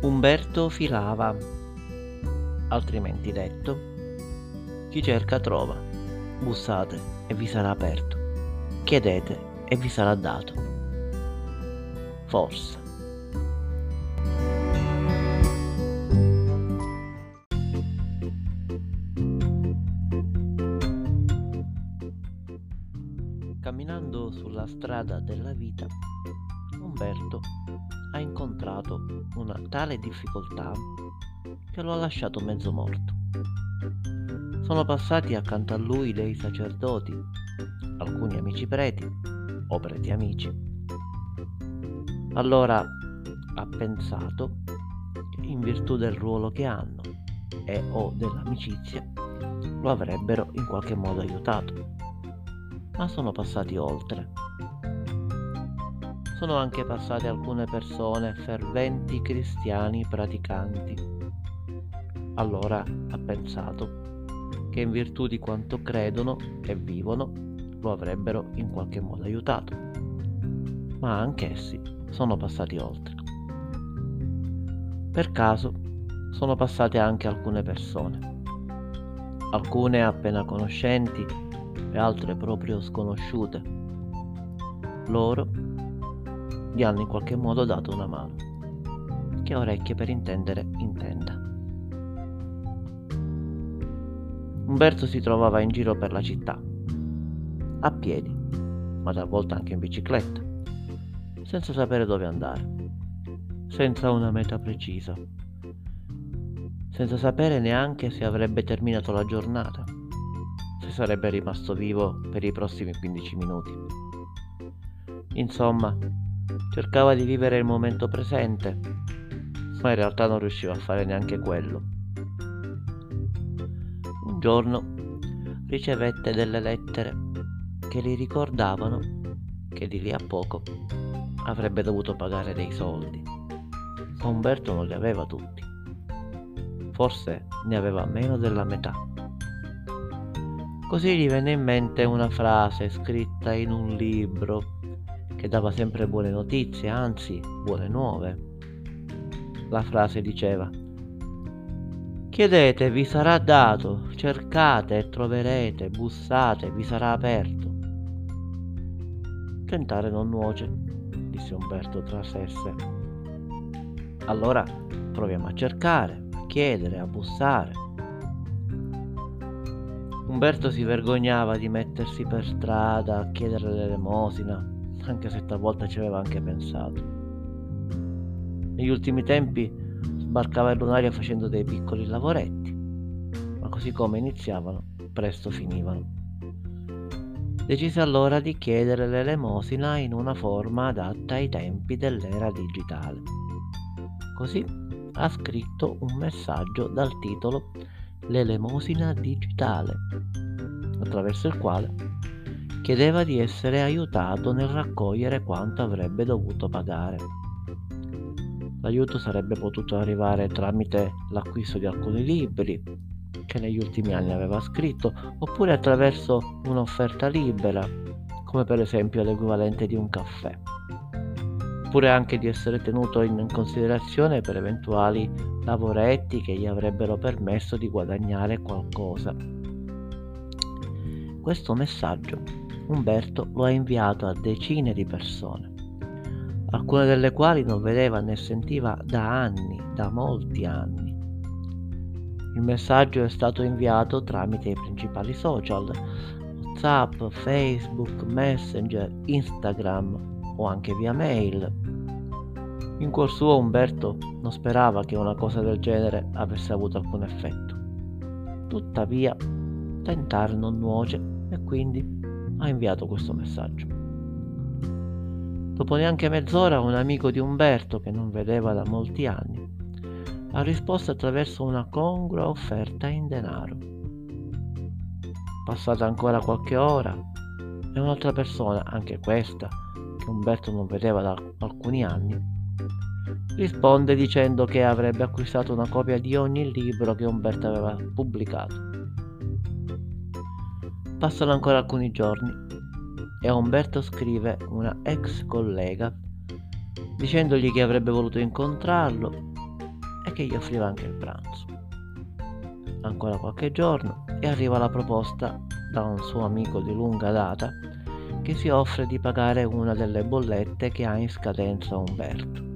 Umberto filava, altrimenti detto, chi cerca trova, bussate e vi sarà aperto, chiedete e vi sarà dato. Forse. Camminando sulla strada della vita, Umberto ha incontrato una tale difficoltà che lo ha lasciato mezzo morto. Sono passati accanto a lui dei sacerdoti, alcuni amici preti o preti amici. Allora ha pensato in virtù del ruolo che hanno e o dell'amicizia lo avrebbero in qualche modo aiutato. Ma sono passati oltre sono anche passate alcune persone ferventi cristiani praticanti. Allora ha pensato che in virtù di quanto credono e vivono lo avrebbero in qualche modo aiutato. Ma anch'essi sono passati oltre. Per caso sono passate anche alcune persone, alcune appena conoscenti e altre proprio sconosciute. Loro gli hanno in qualche modo dato una mano. Che orecchie per intendere intenda. Umberto si trovava in giro per la città, a piedi, ma talvolta anche in bicicletta, senza sapere dove andare, senza una meta precisa, senza sapere neanche se avrebbe terminato la giornata, sarebbe rimasto vivo per i prossimi 15 minuti. Insomma, Cercava di vivere il momento presente, ma in realtà non riusciva a fare neanche quello. Un giorno ricevette delle lettere che gli ricordavano che di lì a poco avrebbe dovuto pagare dei soldi. Ma Umberto non li aveva tutti. Forse ne aveva meno della metà. Così gli venne in mente una frase scritta in un libro che dava sempre buone notizie, anzi buone nuove. La frase diceva Chiedete, vi sarà dato, cercate e troverete, bussate, vi sarà aperto. Tentare non nuoce, disse Umberto tra sé e sé. Allora proviamo a cercare, a chiedere, a bussare. Umberto si vergognava di mettersi per strada a chiedere l'elemosina, anche se talvolta ci aveva anche pensato. Negli ultimi tempi sbarcava in lunaria facendo dei piccoli lavoretti, ma così come iniziavano, presto finivano. Decise allora di chiedere l'elemosina in una forma adatta ai tempi dell'era digitale. Così ha scritto un messaggio dal titolo L'elemosina digitale, attraverso il quale chiedeva di essere aiutato nel raccogliere quanto avrebbe dovuto pagare. L'aiuto sarebbe potuto arrivare tramite l'acquisto di alcuni libri che negli ultimi anni aveva scritto, oppure attraverso un'offerta libera, come per esempio l'equivalente di un caffè, oppure anche di essere tenuto in considerazione per eventuali lavoretti che gli avrebbero permesso di guadagnare qualcosa. Questo messaggio Umberto lo ha inviato a decine di persone, alcune delle quali non vedeva né sentiva da anni, da molti anni. Il messaggio è stato inviato tramite i principali social, WhatsApp, Facebook, Messenger, Instagram o anche via mail. In cuor suo Umberto non sperava che una cosa del genere avesse avuto alcun effetto. Tuttavia, tentare non nuoce e quindi ha inviato questo messaggio. Dopo neanche mezz'ora un amico di Umberto, che non vedeva da molti anni, ha risposto attraverso una congrua offerta in denaro. Passata ancora qualche ora e un'altra persona, anche questa, che Umberto non vedeva da alcuni anni, risponde dicendo che avrebbe acquistato una copia di ogni libro che Umberto aveva pubblicato. Passano ancora alcuni giorni e Umberto scrive una ex collega dicendogli che avrebbe voluto incontrarlo e che gli offriva anche il pranzo. Ancora qualche giorno e arriva la proposta da un suo amico di lunga data che si offre di pagare una delle bollette che ha in scadenza Umberto.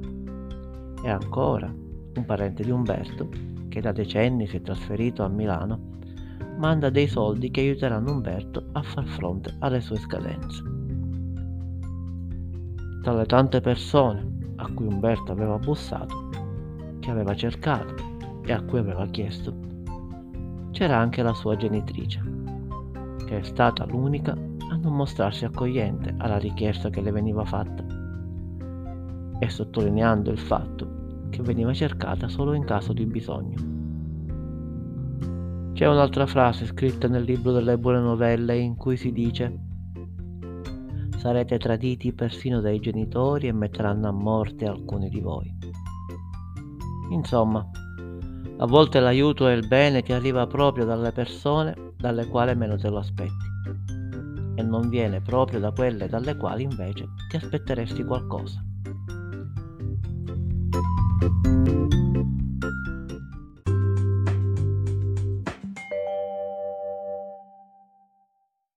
E ancora, un parente di Umberto, che da decenni si è trasferito a Milano, manda dei soldi che aiuteranno Umberto a far fronte alle sue scadenze. Tra le tante persone a cui Umberto aveva bussato, che aveva cercato e a cui aveva chiesto, c'era anche la sua genitrice, che è stata l'unica a non mostrarsi accogliente alla richiesta che le veniva fatta e sottolineando il fatto che veniva cercata solo in caso di bisogno. C'è un'altra frase scritta nel libro delle buone novelle in cui si dice sarete traditi persino dai genitori e metteranno a morte alcuni di voi. Insomma, a volte l'aiuto e il bene ti arriva proprio dalle persone dalle quali meno te lo aspetti e non viene proprio da quelle dalle quali invece ti aspetteresti qualcosa. thank you